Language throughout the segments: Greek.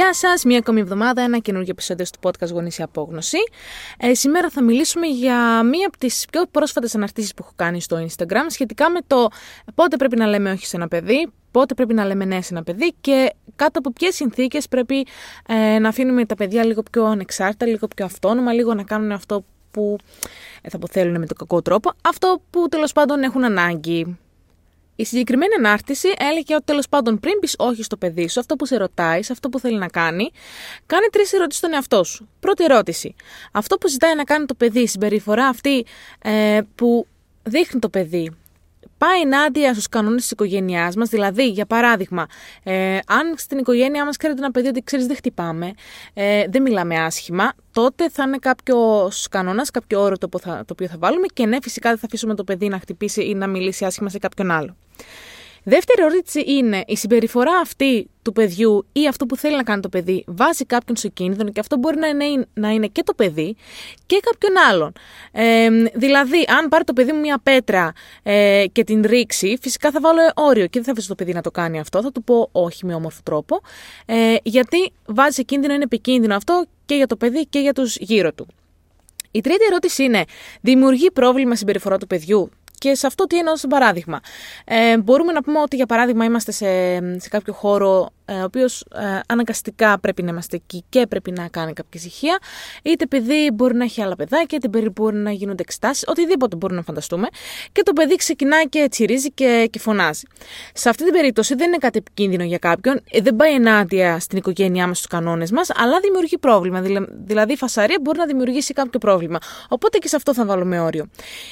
Γεια σας, μία ακόμη εβδομάδα, ένα καινούργιο επεισόδιο του podcast Γονείς η Απόγνωση. Ε, σήμερα θα μιλήσουμε για μία από τις πιο πρόσφατες αναρτήσεις που έχω κάνει στο Instagram σχετικά με το πότε πρέπει να λέμε όχι σε ένα παιδί, πότε πρέπει να λέμε ναι σε ένα παιδί και κάτω από ποιες συνθήκες πρέπει ε, να αφήνουμε τα παιδιά λίγο πιο ανεξάρτητα, λίγο πιο αυτόνομα, λίγο να κάνουν αυτό που ε, θα αποθέλουν με τον κακό τρόπο, αυτό που τέλος πάντων έχουν ανάγκη. Η συγκεκριμένη ανάρτηση έλεγε ότι τέλος πάντων πριν πεις όχι στο παιδί σου, αυτό που σε ρωτάει, αυτό που θέλει να κάνει, κάνε τρεις ερωτήσεις στον εαυτό σου. Πρώτη ερώτηση. Αυτό που ζητάει να κάνει το παιδί, η συμπεριφορά αυτή ε, που δείχνει το παιδί, πάει ενάντια στους κανόνες της οικογένειάς μας. Δηλαδή, για παράδειγμα, ε, αν στην οικογένειά μας ξέρετε ένα παιδί ότι ξέρεις δεν χτυπάμε, ε, δεν μιλάμε άσχημα, τότε θα είναι κάποιος κανόνας, κάποιο όρο το, το οποίο θα βάλουμε και ναι, φυσικά δεν θα αφήσουμε το παιδί να χτυπήσει ή να μιλήσει άσχημα σε κάποιον άλλο. Δεύτερη ερώτηση είναι η συμπεριφορά αυτή του παιδιού ή αυτό που θέλει να κάνει το παιδί βάζει κάποιον σε κίνδυνο και αυτό μπορεί να είναι, να είναι και το παιδί και κάποιον άλλον. Ε, δηλαδή, αν πάρει το παιδί μου μια πέτρα ε, και την ρίξει, φυσικά θα βάλω όριο και δεν θα αφήσω το παιδί να το κάνει αυτό. Θα του πω όχι με όμορφο τρόπο, ε, γιατί βάζει σε κίνδυνο, είναι επικίνδυνο αυτό και για το παιδί και για τους γύρω του. Η τρίτη ερώτηση είναι, δημιουργεί πρόβλημα συμπεριφορά του παιδιού; Και σε αυτό τι εννοώ σαν παράδειγμα. Ε, μπορούμε να πούμε ότι για παράδειγμα είμαστε σε, σε κάποιο χώρο ε, ο οποίος ε, αναγκαστικά πρέπει να είμαστε εκεί και πρέπει να κάνει κάποια ησυχία, είτε επειδή μπορεί να έχει άλλα παιδάκια, είτε επειδή μπορεί να γίνονται εξετάσεις, οτιδήποτε μπορούμε να φανταστούμε, και το παιδί ξεκινάει και τσιρίζει και, και φωνάζει. Σε αυτή την περίπτωση δεν είναι κάτι επικίνδυνο για κάποιον, ε, δεν πάει ενάντια στην οικογένειά μας, στους κανόνες μας, αλλά δημιουργεί πρόβλημα. Δηλαδή, η φασαρία μπορεί να δημιουργήσει κάποιο πρόβλημα. Οπότε και σε αυτό θα βάλουμε όριο.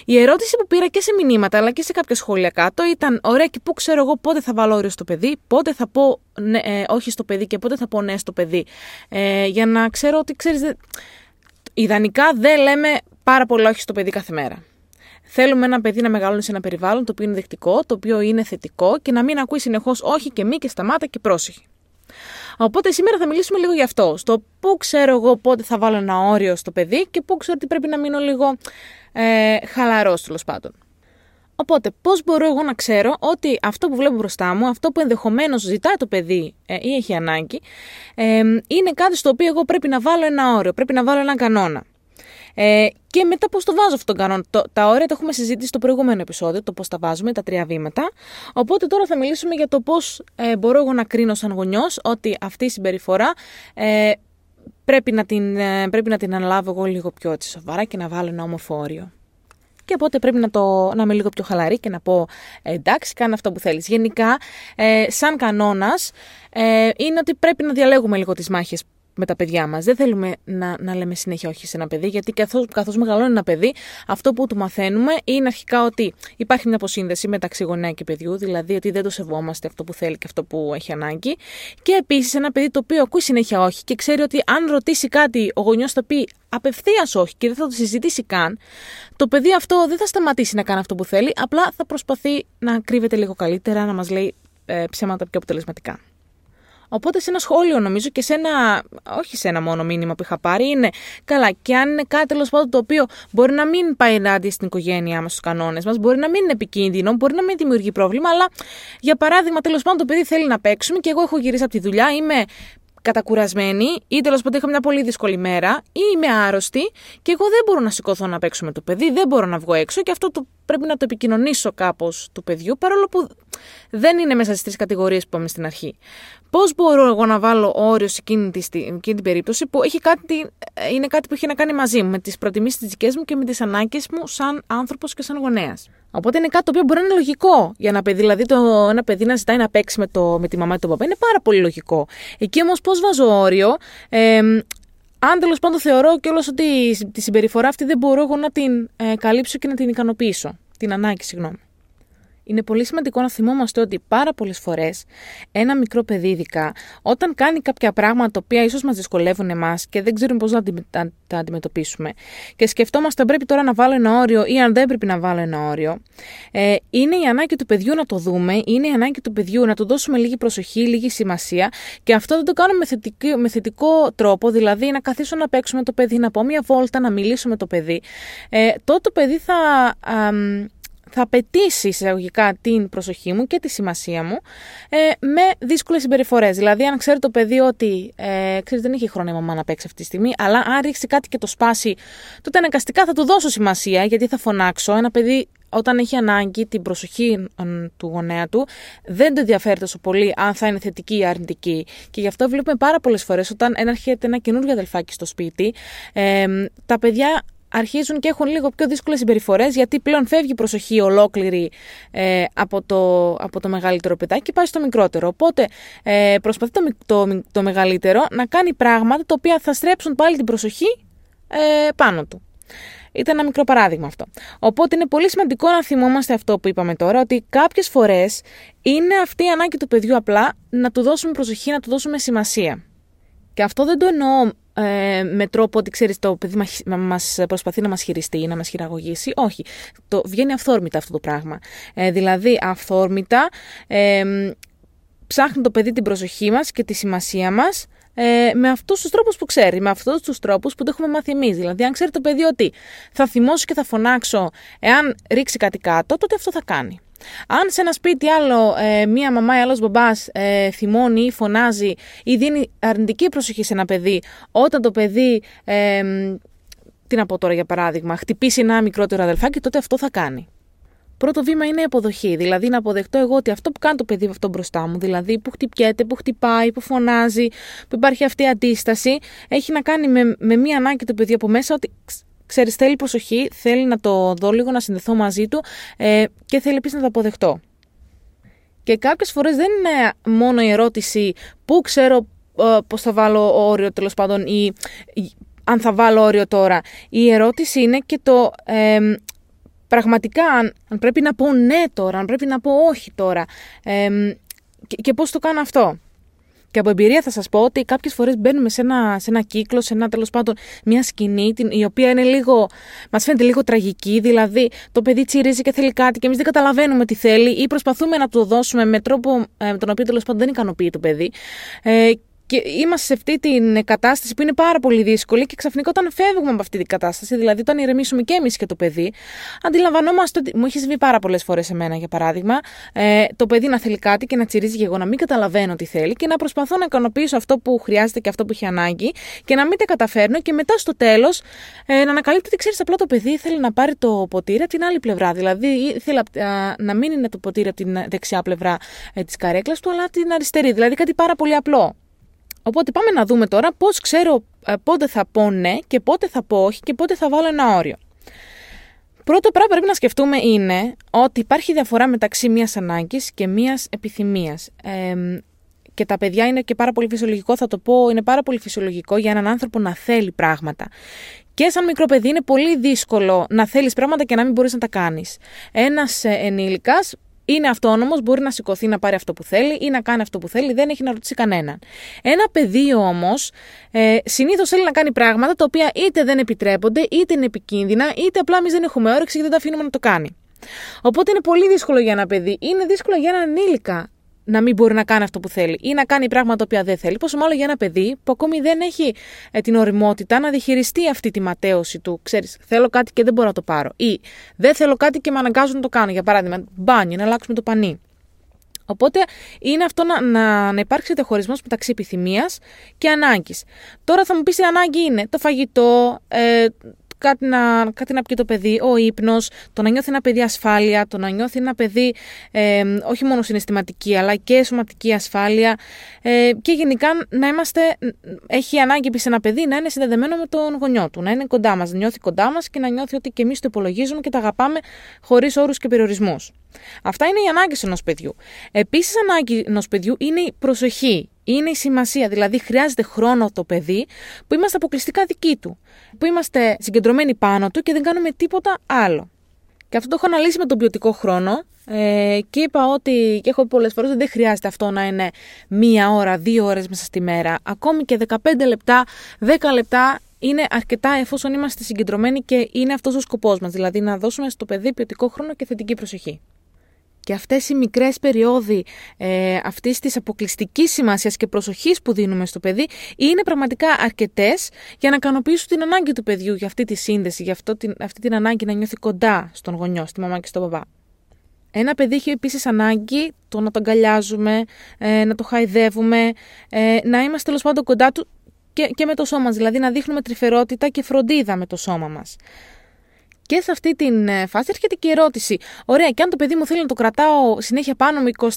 Η ερώτηση που πήρα και σε μηνύματα, αλλά και σε κάποια σχόλια κάτω ήταν: Ωραία, και πού ξέρω εγώ πότε θα βάλω όριο στο παιδί, πότε θα πω ναι, ε, όχι στο παιδί και πότε θα πω ναι στο παιδί. Ε, για να ξέρω ότι ξέρεις, ιδανικά δεν λέμε πάρα πολλά όχι στο παιδί κάθε μέρα. Θέλουμε ένα παιδί να μεγαλώνει σε ένα περιβάλλον το οποίο είναι δεκτικό, το οποίο είναι θετικό και να μην ακούει συνεχώς όχι και μη και σταμάτα και πρόσεχε. Οπότε σήμερα θα μιλήσουμε λίγο γι' αυτό. Στο πού ξέρω εγώ πότε θα βάλω ένα όριο στο παιδί και πού ξέρω ότι πρέπει να μείνω λίγο ε, χαλαρός τέλος πάντων. Οπότε, πώς μπορώ εγώ να ξέρω ότι αυτό που βλέπω μπροστά μου, αυτό που ενδεχομένως ζητάει το παιδί ε, ή έχει ανάγκη, ε, είναι κάτι στο οποίο εγώ πρέπει να βάλω ένα όριο, πρέπει να βάλω ένα κανόνα. Ε, και μετά πώς το βάζω αυτόν τον κανόνα. Το, τα όρια τα έχουμε συζητήσει στο προηγούμενο επεισόδιο, το πώς τα βάζουμε, τα τρία βήματα. Οπότε τώρα θα μιλήσουμε για το πώς ε, μπορώ εγώ να κρίνω σαν γονιός ότι αυτή η συμπεριφορά ε, πρέπει, να την, ε, πρέπει να την αναλάβω εγώ λίγο πιο έτσι σοβαρά και να βάλω ένα όμορφο όριο και οπότε πρέπει να, το, να είμαι λίγο πιο χαλαρή και να πω «Ε, εντάξει, κάνε αυτό που θέλεις. Γενικά, ε, σαν κανόνας, ε, είναι ότι πρέπει να διαλέγουμε λίγο τις μάχες με τα παιδιά μας. Δεν θέλουμε να, να λέμε συνέχεια όχι σε ένα παιδί, γιατί καθώς καθώς μεγαλώνει ένα παιδί, αυτό που του μαθαίνουμε είναι αρχικά ότι υπάρχει μια αποσύνδεση μεταξύ γονέα και παιδιού, δηλαδή ότι δεν το σεβόμαστε αυτό που θέλει και αυτό που έχει ανάγκη. Και επίσης ένα παιδί το οποίο ακούει συνέχεια όχι και ξέρει ότι αν ρωτήσει κάτι, ο γονιός θα πει απευθείας όχι και δεν θα το συζητήσει καν, το παιδί αυτό δεν θα σταματήσει να κάνει αυτό που θέλει, απλά θα προσπαθεί να κρύβεται λίγο καλύτερα, να μας λέει ε, ψέματα πιο αποτελεσματικά. Οπότε σε ένα σχόλιο νομίζω και σε ένα, όχι σε ένα μόνο μήνυμα που είχα πάρει, είναι καλά. Και αν είναι κάτι τέλος πάντων το οποίο μπορεί να μην πάει ενάντια στην οικογένειά μας, στους κανόνες μας, μπορεί να μην είναι επικίνδυνο, μπορεί να μην δημιουργεί πρόβλημα, αλλά για παράδειγμα, τέλος πάντων το παιδί θέλει να παίξουμε και εγώ έχω γυρίσει από τη δουλειά, είμαι κατακουρασμένη ή τέλος πάντων είχα μια πολύ δύσκολη μέρα ή είμαι άρρωστη και εγώ δεν μπορώ να σηκωθώ να παίξω με το παιδί, δεν μπορώ να βγω έξω και αυτό το πρέπει να το επικοινωνήσω κάπως του παιδιού, παρόλο που δεν είναι μέσα στις τρεις κατηγορίες που είπαμε στην αρχή. Πώς μπορώ εγώ να βάλω όριο σε εκείνη, τη, εκείνη την περίπτωση που έχει κάτι, είναι κάτι που έχει να κάνει μαζί μου, με τις προτιμήσεις της δικές μου και με τις ανάγκες μου σαν άνθρωπος και σαν γονέας. Οπότε είναι κάτι το οποίο μπορεί να είναι λογικό για ένα παιδί. Δηλαδή, το, ένα παιδί να ζητάει να παίξει με, το, με τη μαμά και τον παπά είναι πάρα πολύ λογικό. Εκεί όμως, πώς βάζω όριο, ε, αν τέλος πάντων θεωρώ κιόλας ότι τη συμπεριφορά αυτή δεν μπορώ εγώ να την ε, καλύψω και να την ικανοποιήσω. Την ανάγκη, συγγνώμη. Είναι πολύ σημαντικό να θυμόμαστε ότι πάρα πολλές φορές ένα μικρό παιδί, ειδικά, όταν κάνει κάποια πράγματα τα οποία ίσως μας δυσκολεύουν εμάς και δεν ξέρουμε πώς να τα αντιμετωπίσουμε, και σκεφτόμαστε αν πρέπει τώρα να βάλω ένα όριο ή αν δεν πρέπει να βάλω ένα όριο, ε, είναι η ανάγκη του παιδιού να το δούμε, είναι η ανάγκη του παιδιού να του δώσουμε λίγη προσοχή, λίγη σημασία και αυτό δεν το κάνουμε με θετικό, με θετικό τρόπο, δηλαδή να καθίσω να παίξουμε το παιδί, να πω μια βόλτα, να μιλήσω με το παιδί. Ε, τότε το παιδί θα θα απαιτήσει εισαγωγικά την προσοχή μου και τη σημασία μου ε, με δύσκολες συμπεριφορές. Δηλαδή, αν ξέρει το παιδί ότι ε, ξέρεις, δεν έχει χρόνο η μαμά να παίξει αυτή τη στιγμή, αλλά αν ρίξει κάτι και το σπάσει, τότε αναγκαστικά θα του δώσω σημασία γιατί θα φωνάξω. Ένα παιδί όταν έχει ανάγκη την προσοχή του γονέα του, δεν το ενδιαφέρει τόσο πολύ αν θα είναι θετική ή αρνητική. Και γι' αυτό βλέπουμε πάρα πολλές φορές όταν έρχεται ένα καινούργιο αδελφάκι στο σπίτι, ε, τα παιδιά αρχίζουν και έχουν λίγο πιο δύσκολες συμπεριφορές, γιατί πλέον φεύγει η προσοχή ολόκληρη ε, από, το, από το μεγαλύτερο παιδάκι και πάει στο μικρότερο. Οπότε ε, προσπαθεί το, το, το μεγαλύτερο να κάνει πράγματα τα οποία θα στρέψουν πάλι την προσοχή ε, πάνω του. Ήταν ένα μικρό παράδειγμα αυτό. Οπότε είναι πολύ σημαντικό να θυμόμαστε αυτό που είπαμε τώρα, ότι κάποιες φορές είναι αυτή η ανάγκη του παιδιού απλά να του δώσουμε προσοχή, να του δώσουμε σημασία. Και αυτό δεν το εννοώ ε, με τρόπο ότι ξέρεις το παιδί μας προσπαθεί να μας χειριστεί ή να μας χειραγωγήσει. Όχι. Το, βγαίνει αυθόρμητα αυτό το πράγμα. Ε, δηλαδή, αυθόρμητα ε, ψάχνει το παιδί την προσοχή μας και τη σημασία μας ε, με αυτούς τους τρόπους που ξέρει, με αυτούς τους τρόπους που το έχουμε μάθει εμείς. Δηλαδή, αν ξέρει το παιδί ότι θα θυμώσω και θα φωνάξω εάν ρίξει κάτι κάτω, τότε αυτό θα κάνει. Αν σε ένα σπίτι άλλο ε, μία μαμά ή άλλος μπαμπάς ε, θυμώνει ή φωνάζει ή δίνει αρνητική προσοχή σε ένα παιδί, όταν το παιδί. Ε, τι να πω τώρα για παράδειγμα, χτυπήσει ένα μικρότερο αδελφάκι, τότε αυτό θα κάνει. Πρώτο βήμα είναι η αποδοχή. Δηλαδή να αποδεχτώ εγώ ότι αυτό που κάνει το παιδί αυτό μπροστά μου, δηλαδή που χτυπιέται, που χτυπάει, που φωνάζει, που υπάρχει αυτή η αντίσταση, έχει να κάνει με, με μία ανάγκη το παιδί από μέσα ότι ξέρεις, θέλει προσοχή, θέλει να το δω λίγο, να συνδεθώ μαζί του ε, και θέλει επίσης να το αποδεχτώ. Και κάποιες φορές δεν είναι μόνο η ερώτηση πού ξέρω ε, πώς θα βάλω όριο τέλος πάντων ή αν θα βάλω όριο τώρα. Η ερώτηση είναι και το ε, πραγματικά αν, αν, πρέπει να πω ναι τώρα, αν πρέπει να πω όχι τώρα ε, και, και πώς το κάνω αυτό. Και από εμπειρία θα σας πω ότι κάποιες φορές μπαίνουμε σε ένα, σε ένα κύκλο, σε ένα τέλος πάντων μια σκηνή, την, η οποία είναι λίγο, μας φαίνεται λίγο τραγική. Δηλαδή, το παιδί τσιρίζει και θέλει κάτι και εμείς δεν καταλαβαίνουμε τι θέλει ή προσπαθούμε να του δώσουμε με τρόπο ε, με τον οποίο τέλος πάντων δεν ικανοποιεί το παιδί. Ε, και είμαστε σε αυτή την κατάσταση που είναι πάρα πολύ δύσκολη και ξαφνικά όταν φεύγουμε από αυτή την κατάσταση, δηλαδή όταν ηρεμήσουμε και εμείς και το παιδί, αντιλαμβανόμαστε ότι. Μου έχεις συμβεί πάρα πολλές φορές εμένα, για παράδειγμα, ε, το παιδί να θέλει κάτι και να τσιρίζει και εγώ να μην καταλαβαίνω τι θέλει και να προσπαθώ να ικανοποιήσω αυτό που χρειάζεται και αυτό που έχει ανάγκη και να μην τα καταφέρνω και μετά στο τέλος ε, να ανακαλύπτω ότι ξέρεις απλά το παιδί θέλει να πάρει το ποτήρι από την άλλη πλευρά. Δηλαδή ήθελα να μην είναι το ποτήρι από την δεξιά πλευρά ε, της καρέκλας του, αλλά την αριστερή. Δηλαδή κάτι πάρα πολύ απλό. Οπότε πάμε να δούμε τώρα πώς ξέρω ε, πότε θα πω ναι και πότε θα πω όχι και πότε θα βάλω ένα όριο. Πρώτο πράγμα που πρέπει να σκεφτούμε είναι ότι υπάρχει διαφορά μεταξύ μιας ανάγκης και μιας επιθυμίας. Ε, και τα παιδιά είναι και πάρα πολύ φυσιολογικό, θα το πω, είναι πάρα πολύ φυσιολογικό για έναν άνθρωπο να θέλει πράγματα. Και σαν μικρό παιδί είναι πολύ δύσκολο να θέλεις πράγματα και να μην μπορείς να τα κάνεις. Ένας ε, ενήλικας είναι αυτόνομος, μπορεί να σηκωθεί να πάρει αυτό που θέλει ή να κάνει αυτό που θέλει, δεν έχει να ρωτήσει κανέναν. Ένα παιδί όμως ε, συνήθως θέλει να κάνει πράγματα τα οποία είτε δεν επιτρέπονται, είτε είναι επικίνδυνα, είτε απλά εμείς δεν έχουμε όρεξη και δεν τα αφήνουμε να το κάνει. Οπότε είναι πολύ δύσκολο για ένα παιδί, είναι δύσκολο για έναν ενήλικα να μην μπορεί να κάνει αυτό που θέλει ή να κάνει πράγματα τα οποία δεν θέλει. Πόσο μάλλον για ένα παιδί που ακόμη δεν έχει ε, την οριμότητα να διχειριστεί αυτή τη ματέωση του. Ξέρεις, θέλω κάτι και δεν μπορώ να το πάρω. Ή δεν θέλω κάτι και με αναγκάζουν να το κάνω. Για παράδειγμα, μπάνι, να αλλάξουμε το πανί. Οπότε είναι αυτό να, να, να υπάρξει διαχωρισμός μεταξύ επιθυμίας και ανάγκης. Τώρα θα μου πεις η ανάγκη είναι το φαγητό, ε, κάτι να, κάτι να πει το παιδί, ο ύπνος, το να νιώθει ένα παιδί ασφάλεια, το να νιώθει ένα παιδί ε, όχι μόνο συναισθηματική αλλά και σωματική ασφάλεια ε, και γενικά να είμαστε, έχει ανάγκη επίσης ένα παιδί να είναι συνδεδεμένο με τον γονιό του, να είναι κοντά μας, να νιώθει κοντά μας και να νιώθει ότι και εμείς το υπολογίζουμε και τα αγαπάμε χωρίς όρους και περιορισμούς. Αυτά είναι οι ανάγκες ενός παιδιού. Επίσης, ανάγκη ενός παιδιού είναι η προσοχή, είναι η σημασία. Δηλαδή, χρειάζεται χρόνο το παιδί που είμαστε αποκλειστικά δικοί του. Που είμαστε συγκεντρωμένοι πάνω του και δεν κάνουμε τίποτα άλλο. Και αυτό το έχω αναλύσει με τον ποιοτικό χρόνο ε, και είπα ότι, και έχω πει πολλές φορές, ότι δεν χρειάζεται αυτό να είναι μία ώρα, δύο ώρες μέσα στη μέρα. Ακόμη και 15 λεπτά, 10 λεπτά είναι αρκετά εφόσον είμαστε συγκεντρωμένοι και είναι αυτός ο σκοπός μας. Δηλαδή, να δώσουμε στο παιδί ποιοτικό χρόνο και θετική προσοχή. Και αυτές οι μικρές περιόδοι ε, αυτής της αποκλειστικής σημασίας και προσοχής που δίνουμε στο παιδί είναι πραγματικά αρκετές για να ικανοποιήσουν την ανάγκη του παιδιού για αυτή τη σύνδεση, για αυτό, την, αυτή την ανάγκη να νιώθει κοντά στον γονιό, στη μαμά και στον παπά. Ένα παιδί έχει επίσης ανάγκη το να το αγκαλιάζουμε, ε, να το χαϊδεύουμε, ε, να είμαστε τέλος πάντων κοντά του και, και με το σώμα μας, δηλαδή να δείχνουμε τρυφερότητα και φροντίδα με το σώμα μας. Και σε αυτή την ε, φάση έρχεται και η ερώτηση. Ωραία, και αν το παιδί μου θέλει να το κρατάω συνέχεια πάνω μου 24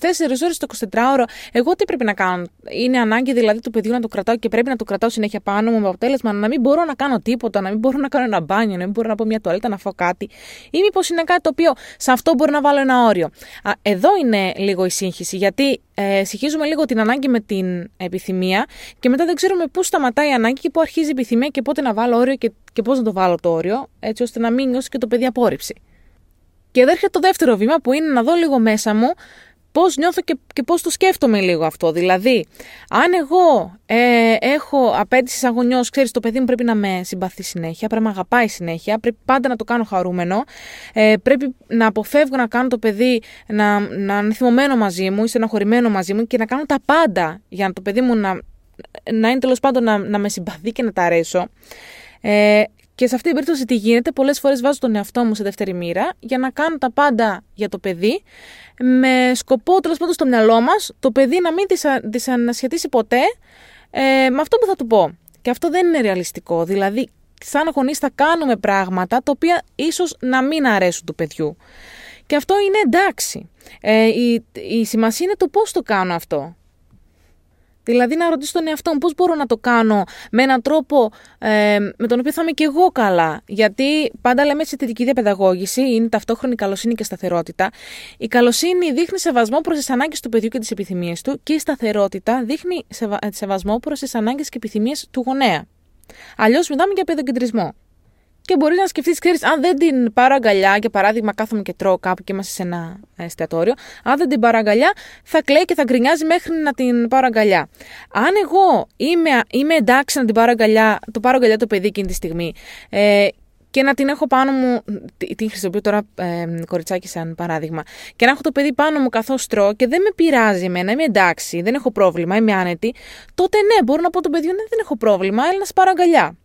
ώρες το 24ωρο, εγώ τι πρέπει να κάνω; Είναι ανάγκη δηλαδή του παιδιού να το κρατάω και πρέπει να το κρατάω συνέχεια πάνω μου με αποτέλεσμα να μην μπορώ να κάνω τίποτα, να μην μπορώ να κάνω ένα μπάνιο, να μην μπορώ να πω μια τουαλέτα να φάω κάτι; Ή μήπως είναι κάτι το οποίο σε αυτό μπορεί να βάλω ένα όριο; Εδώ είναι λίγο η σύγχυση, γιατί ε, συγχύζουμε λίγο την ανάγκη με την επιθυμία και μετά δεν ξέρουμε πού σταματάει η ανάγκη και πού αρχίζει η επιθυμία και πότε να βάλω όριο και, και πώς να το βάλω το όριο, έτσι ώστε να μην νιώσει και το παιδί απόρριψη. Και εδώ έρχεται το δεύτερο βήμα που είναι να δω λίγο μέσα μου πώς νιώθω και, και πώς το σκέφτομαι λίγο αυτό. Δηλαδή, αν εγώ ε, έχω απέτηση αγωνιός, ξέρεις, το παιδί μου πρέπει να με συμπαθεί συνέχεια, πρέπει να αγαπάει συνέχεια, πρέπει πάντα να το κάνω χαρούμενο, ε, πρέπει να αποφεύγω να κάνω το παιδί να, να είναι θυμωμένο μαζί μου ή στεναχωρημένο μαζί μου και να κάνω τα πάντα για να το παιδί μου να, να είναι τέλος πάντων να, να με συμπαθεί και να τα αρέσω. Ε, και σε αυτή την περίπτωση τι γίνεται, πολλές φορές βάζω τον εαυτό μου σε δεύτερη μοίρα για να κάνω τα πάντα για το παιδί με σκοπό τέλος πάντων στο μυαλό μας το παιδί να μην δυσανασχετήσει ποτέ ε, με αυτό που θα του πω. Και αυτό δεν είναι ρεαλιστικό. Δηλαδή, σαν γονείς θα κάνουμε πράγματα τα οποία ίσως να μην αρέσουν του παιδιού. Και αυτό είναι εντάξει. Ε, η, η σημασία είναι το πώς το κάνω αυτό. Δηλαδή να ρωτήσω τον εαυτό μου πώς μπορώ να το κάνω με έναν τρόπο ε, με τον οποίο θα είμαι και εγώ καλά. Γιατί πάντα λέμε σε θετική διαπαιδαγώγηση, είναι ταυτόχρονη καλοσύνη και σταθερότητα. Η καλοσύνη δείχνει σεβασμό προς τις ανάγκες του παιδιού και τις επιθυμίες του και η σταθερότητα δείχνει σεβασμό προς τις ανάγκες και επιθυμίες του γονέα. Αλλιώς μιλάμε για παιδοκεντρισμό και μπορεί να σκεφτείς, ξέρεις, αν δεν την πάρω αγκαλιά, για παράδειγμα, κάθομαι και τρώω κάπου και είμαστε σε ένα εστιατόριο, αν δεν την πάρω αγκαλιά, θα κλαίει και θα γκρινιάζει μέχρι να την πάρω αγκαλιά. Αν εγώ είμαι, είμαι εντάξει να την πάρω αγκαλιά, το πάρω αγκαλιά το παιδί εκείνη τη στιγμή ε, και να την έχω πάνω μου, την χρησιμοποιώ τώρα ε, κοριτσάκι σαν παράδειγμα, και να έχω το παιδί πάνω μου καθώς τρώω και δεν με πειράζει εμένα, είμαι εντάξει, δεν έχω πρόβλημα, είμαι άνετη, τότε ναι, μπορώ να πω το παιδί, ναι, δεν έχω πρόβλημα, έλα να σε πάρω αγκαλιά.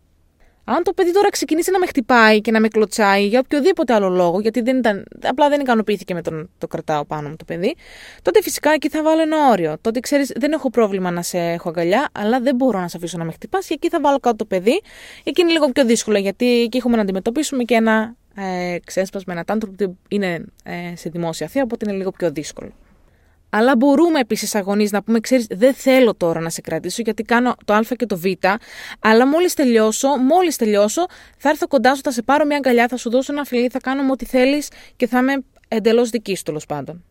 Αν το παιδί τώρα ξεκινήσει να με χτυπάει και να με κλωτσάει για οποιοδήποτε άλλο λόγο, γιατί δεν ήταν, απλά δεν ικανοποιήθηκε με τον το κρατάω πάνω μου το παιδί, τότε φυσικά εκεί θα βάλω ένα όριο. Τότε ξέρεις, δεν έχω πρόβλημα να σε έχω αγκαλιά, αλλά δεν μπορώ να σε αφήσω να με χτυπάς και εκεί θα βάλω κάτω το παιδί. Εκεί είναι λίγο πιο δύσκολο, γιατί εκεί έχουμε να αντιμετωπίσουμε και ένα ε, ξέσπασμα, ένα τάντρο που είναι ε, σε δημόσια θεία, οπότε είναι λίγο πιο δύσκολο. Αλλά μπορούμε επίσης αγωνεί να πούμε: Ξέρεις, δεν θέλω τώρα να σε κρατήσω γιατί κάνω το Α και το Β. Αλλά μόλις τελειώσω, μόλις τελειώσω, θα έρθω κοντά σου, θα σε πάρω μια αγκαλιά, θα σου δώσω ένα φιλί, θα κάνω ό,τι θέλεις και θα είμαι εντελώς δικής σου τέλος πάντων.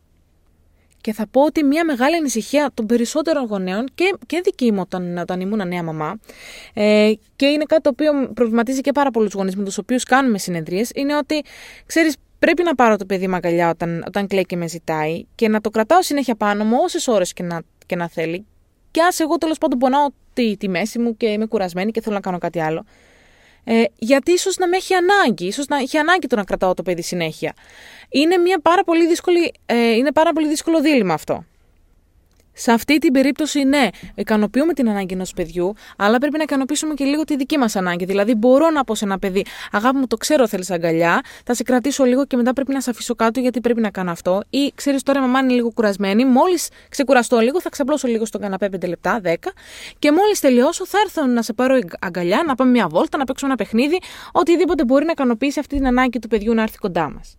Και θα πω ότι μια μεγάλη ανησυχία των περισσότερων γονέων και, και δική μου όταν, όταν ήμουν νέα μαμά, ε, και είναι κάτι το οποίο προβληματίζει και πάρα πολλούς γονείς με τους οποίους κάνουμε συνεδρίες, είναι ότι ξέρεις, Πρέπει να πάρω το παιδί μαγκαλιά όταν, όταν κλαίει και με ζητάει και να το κρατάω συνέχεια πάνω μου όσες ώρες και να, και να θέλει. Και ας εγώ τέλος πάντων πονάω τη, τη μέση μου και είμαι κουρασμένη και θέλω να κάνω κάτι άλλο. Ε, γιατί ίσως να με έχει ανάγκη, ίσως να έχει ανάγκη το να κρατάω το παιδί συνέχεια. Είναι, μια πάρα πολύ δύσκολη, ε, είναι πάρα πολύ δύσκολο δίλημα αυτό. Σε αυτή την περίπτωση, ναι, ικανοποιούμε την ανάγκη ενός παιδιού, αλλά πρέπει να ικανοποιήσουμε και λίγο τη δική μας ανάγκη. Δηλαδή, μπορώ να πω σε ένα παιδί, Αγάπη μου, το ξέρω, θέλεις αγκαλιά, θα σε κρατήσω λίγο και μετά πρέπει να σε αφήσω κάτω γιατί πρέπει να κάνω αυτό. Ή ξέρεις τώρα, η μαμά είναι λίγο κουρασμένη, μόλις ξεκουραστώ λίγο, θα ξαπλώσω λίγο στον καναπέ 5 λεπτά, 10, και μόλις τελειώσω θα έρθω να σε πάρω αγκαλιά, να πάμε μια βόλτα, να παίξουμε ένα παιχνίδι, οτιδήποτε μπορεί να ικανοποιήσει αυτή την ανάγκη του παιδιού να έρθει κοντά μας.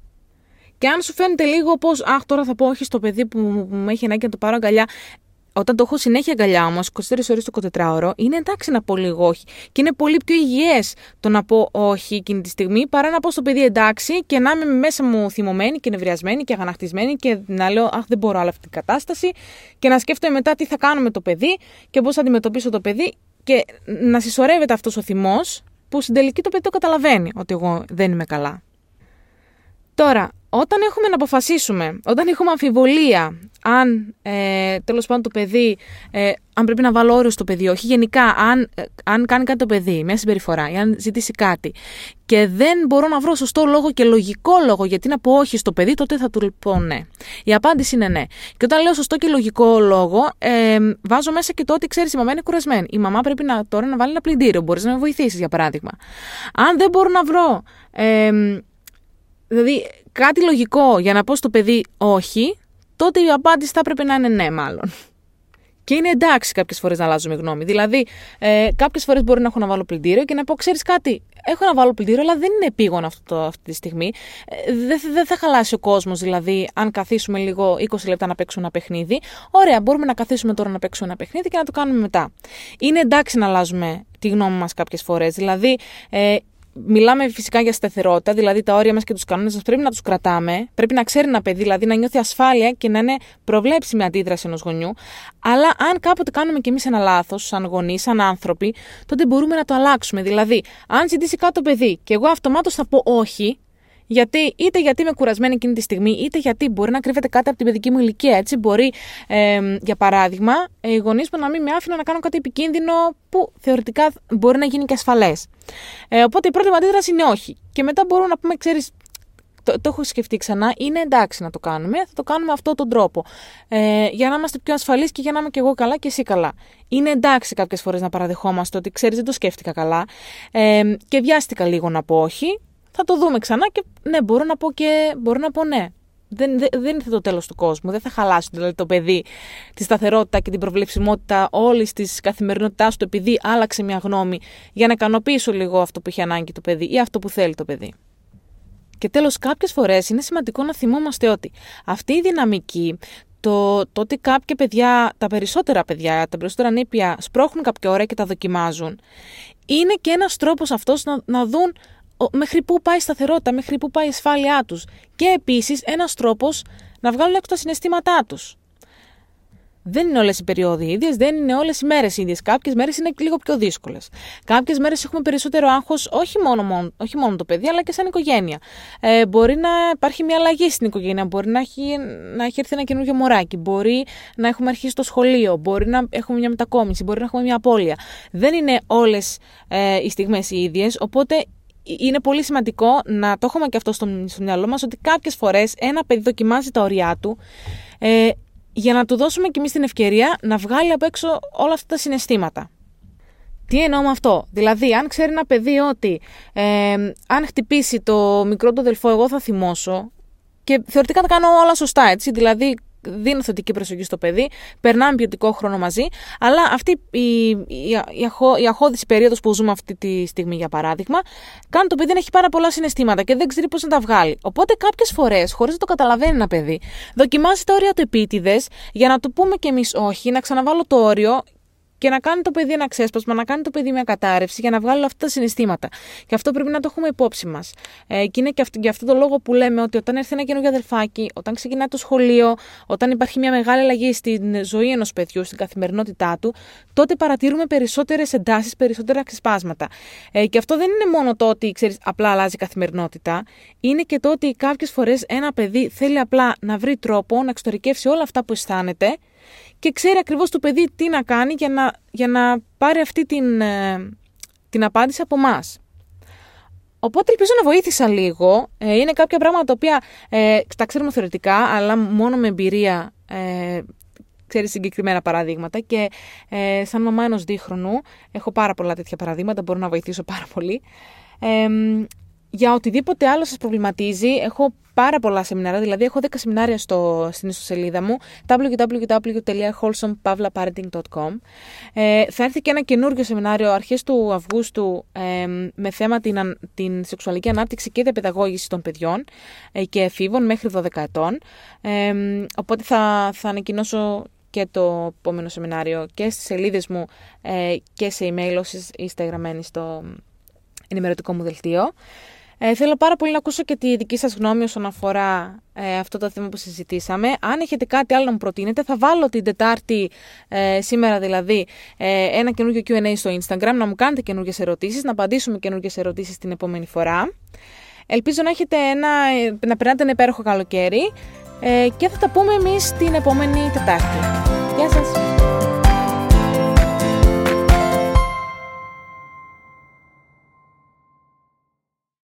Και αν σου φαίνεται λίγο πως, Αχ, τώρα θα πω όχι στο παιδί που μου έχει ανάγκη να το πάρω αγκαλιά, όταν το έχω συνέχεια αγκαλιά όμως, 24 ώρες το 24ωρο, είναι εντάξει να πω λίγο όχι. Και είναι πολύ πιο υγιές το να πω όχι εκείνη τη στιγμή παρά να πω στο παιδί εντάξει και να είμαι μέσα μου θυμωμένη και νευριασμένη και αγανακτισμένη και να λέω Αχ, δεν μπορώ άλλο αυτή την κατάσταση και να σκέφτομαι μετά τι θα κάνω με το παιδί και πώς θα αντιμετωπίσω το παιδί και να συσσωρεύεται αυτός ο θυμός που στην τελική το παιδί το καταλαβαίνει ότι εγώ δεν είμαι καλά. Τώρα, όταν έχουμε να αποφασίσουμε, όταν έχουμε αμφιβολία αν ε, τέλος πάντων το παιδί, ε, αν πρέπει να βάλω όριο στο παιδί, όχι γενικά, αν, ε, αν κάνει κάτι το παιδί, μια συμπεριφορά ή αν ζητήσει κάτι και δεν μπορώ να βρω σωστό λόγο και λογικό λόγο γιατί να πω όχι στο παιδί, τότε θα του πω ναι. Η απάντηση είναι ναι. Και όταν λέω σωστό και λογικό λόγο, ε, βάζω μέσα και το ότι ξέρεις, η μαμά είναι κουρασμένη. Η μαμά πρέπει να, τώρα να βάλει ένα πλυντήριο, μπορείς να με βοηθήσεις για παράδειγμα. Αν δεν μπορώ να βρω. Ε, δηλαδή κάτι λογικό για να πω στο παιδί όχι, τότε η απάντηση θα έπρεπε να είναι ναι, μάλλον. Και είναι εντάξει κάποιες φορές να αλλάζουμε γνώμη. Δηλαδή, ε, κάποιες φορές μπορεί να έχω να βάλω πλυντήριο και να πω: Ξέρεις κάτι, έχω να βάλω πλυντήριο, αλλά δεν είναι επίγον αυτό το, αυτή τη στιγμή. Ε, δεν δε θα χαλάσει ο κόσμος, δηλαδή, αν καθίσουμε λίγο 20 λεπτά να παίξουμε ένα παιχνίδι. Ωραία, μπορούμε να καθίσουμε τώρα να παίξουμε ένα παιχνίδι και να το κάνουμε μετά. Είναι εντάξει να αλλάζουμε τη γνώμη μας κάποιες φορές. Δηλαδή, ε, μιλάμε φυσικά για σταθερότητα, δηλαδή τα όρια μας και τους κανόνες μας πρέπει να τους κρατάμε. Πρέπει να ξέρει ένα παιδί, δηλαδή να νιώθει ασφάλεια και να είναι προβλέψιμη αντίδραση ενός γονιού. Αλλά αν κάποτε κάνουμε κι εμείς ένα λάθος, σαν γονείς, σαν άνθρωποι, τότε μπορούμε να το αλλάξουμε. Δηλαδή, αν ζητήσει κάτω παιδί και εγώ αυτομάτως θα πω όχι, γιατί, είτε γιατί είμαι κουρασμένη εκείνη τη στιγμή, είτε γιατί μπορεί να κρύβεται κάτι από την παιδική μου ηλικία. Έτσι, μπορεί, ε, για παράδειγμα, οι γονείς μου να μην με άφηναν να κάνω κάτι επικίνδυνο που θεωρητικά μπορεί να γίνει και ασφαλές. Ε, οπότε η πρώτη μου αντίδραση είναι όχι. Και μετά μπορούμε να πούμε, ξέρεις, το, το έχω σκεφτεί ξανά, είναι εντάξει να το κάνουμε, θα το κάνουμε αυτόν τον τρόπο. Ε, για να είμαστε πιο ασφαλείς και για να είμαι και εγώ καλά και εσύ καλά. Είναι εντάξει κάποιες φορές να παραδεχόμαστε ότι ξέρεις, δεν το σκέφτηκα καλά ε, και βιάστηκα λίγο να πω όχι θα το δούμε ξανά και ναι, μπορώ να πω και μπορώ να πω ναι. Δεν, δεν, δεν είναι το τέλος του κόσμου. Δεν θα χαλάσει δηλαδή, το παιδί τη σταθερότητα και την προβλεψιμότητα όλης της καθημερινότητάς του επειδή άλλαξε μια γνώμη για να ικανοποιήσω λίγο αυτό που έχει ανάγκη το παιδί ή αυτό που θέλει το παιδί. Και τέλος, κάποιες φορές είναι σημαντικό να θυμόμαστε ότι αυτή η δυναμική το, το ότι κάποια παιδιά, τα περισσότερα παιδιά, τα περισσότερα νήπια σπρώχνουν κάποια ώρα και τα δοκιμάζουν, είναι και ένας τρόπος αυτός να, να δουν μέχρι πού πάει η σταθερότητα, μέχρι πού πάει η ασφάλειά τους. Και επίσης ένας τρόπος να βγάλουν έξω τα συναισθήματά τους. Δεν είναι όλες οι περίοδοι ίδιες, δεν είναι όλες οι μέρες ίδιες. Κάποιες μέρες είναι λίγο πιο δύσκολες. Κάποιες μέρες έχουμε περισσότερο άγχος, όχι μόνο, μόνο, όχι μόνο το παιδί, αλλά και σαν οικογένεια. Ε, μπορεί να υπάρχει μια αλλαγή στην οικογένεια, μπορεί να έχει, να έχει έρθει ένα καινούργιο μωράκι, μπορεί να έχουμε αρχίσει το σχολείο, μπορεί να έχουμε μια μετακόμιση, μπορεί να έχουμε μια απώλεια. Δεν είναι όλες ε, οι στιγμές οι ίδιες, οπότε είναι πολύ σημαντικό να το έχουμε και αυτό στο, στο μυαλό μας ότι κάποιες φορές ένα παιδί δοκιμάζει τα ωριά του ε, για να του δώσουμε κι εμείς την ευκαιρία να βγάλει απ' έξω όλα αυτά τα συναισθήματα. Τι εννοώ με αυτό; Δηλαδή, αν ξέρει ένα παιδί ότι ε, αν χτυπήσει το μικρό του αδελφό, εγώ θα θυμώσω. Και θεωρητικά τα κάνω όλα σωστά, έτσι. Δηλαδή, δίνω θετική προσοχή στο παιδί, περνάμε ποιοτικό χρόνο μαζί, αλλά αυτή η, η, η, αχώ, η αχώδηση περίοδος που ζούμε αυτή τη στιγμή, για παράδειγμα, κάνει το παιδί να έχει πάρα πολλά συναισθήματα και δεν ξέρει πώς να τα βγάλει. Οπότε κάποιες φορές, χωρίς να το καταλαβαίνει ένα παιδί, δοκιμάζει τα όρια του επίτηδες για να του πούμε κι εμείς όχι, να ξαναβάλω το όριο και να κάνει το παιδί ένα ξέσπασμα, να κάνει το παιδί μια κατάρρευση για να βγάλει αυτά τα συναισθήματα. Και αυτό πρέπει να το έχουμε υπόψη μας. Ε, και είναι και αυτό, για αυτό το λόγο που λέμε ότι όταν έρθει ένα καινούργιο αδελφάκι, όταν ξεκινάει το σχολείο, όταν υπάρχει μια μεγάλη αλλαγή στην ζωή ενός παιδιού, στην καθημερινότητά του, τότε παρατηρούμε περισσότερες εντάσεις, περισσότερα ξεσπάσματα. Ε, και αυτό δεν είναι μόνο το ότι ξέρεις, απλά αλλάζει η καθημερινότητα, είναι και το ότι κάποιες φορές ένα παιδί θέλει απλά να βρει τρόπο να εξωτερικεύσει όλα αυτά που αισθάνεται και ξέρει ακριβώς το παιδί τι να κάνει για να, για να πάρει αυτή την, ε, την απάντηση από εμάς. Οπότε ελπίζω να βοήθησα λίγο. Ε, είναι κάποια πράγματα τα οποία ε, τα ξέρουμε θεωρητικά, αλλά μόνο με εμπειρία ε, ξέρει συγκεκριμένα παραδείγματα. Και ε, σαν μαμά ενός δίχρονου, έχω πάρα πολλά τέτοια παραδείγματα, μπορώ να βοηθήσω πάρα πολύ. Ε, για οτιδήποτε άλλο σας προβληματίζει, έχω πάρα πολλά σεμινάρια, δηλαδή έχω 10 σεμινάρια στο, στην ιστοσελίδα μου www.wholesomepavlaparenting.com ε, Θα έρθει και ένα καινούργιο σεμινάριο αρχές του Αυγούστου ε, με θέμα την, την σεξουαλική ανάπτυξη και διαπαιδαγώγηση των παιδιών ε, και εφήβων μέχρι 12 ετών. Ε, οπότε θα, θα ανακοινώσω και το επόμενο σεμινάριο και στις σελίδες μου ε, και σε email όσοι είστε γραμμένοι στο ενημερωτικό μου δελτίο. Ε, θέλω πάρα πολύ να ακούσω και τη δική σας γνώμη όσον αφορά ε, αυτό το θέμα που συζητήσαμε. Αν έχετε κάτι άλλο να μου προτείνετε, θα βάλω την Τετάρτη, ε, σήμερα δηλαδή, ε, ένα καινούργιο Q&A στο Instagram, να μου κάνετε καινούργιες ερωτήσεις, να απαντήσουμε καινούργιες ερωτήσεις την επόμενη φορά. Ελπίζω να, έχετε ένα, να περνάτε ένα υπέροχο καλοκαίρι ε, και θα τα πούμε εμείς την επόμενη Τετάρτη. Γεια σας!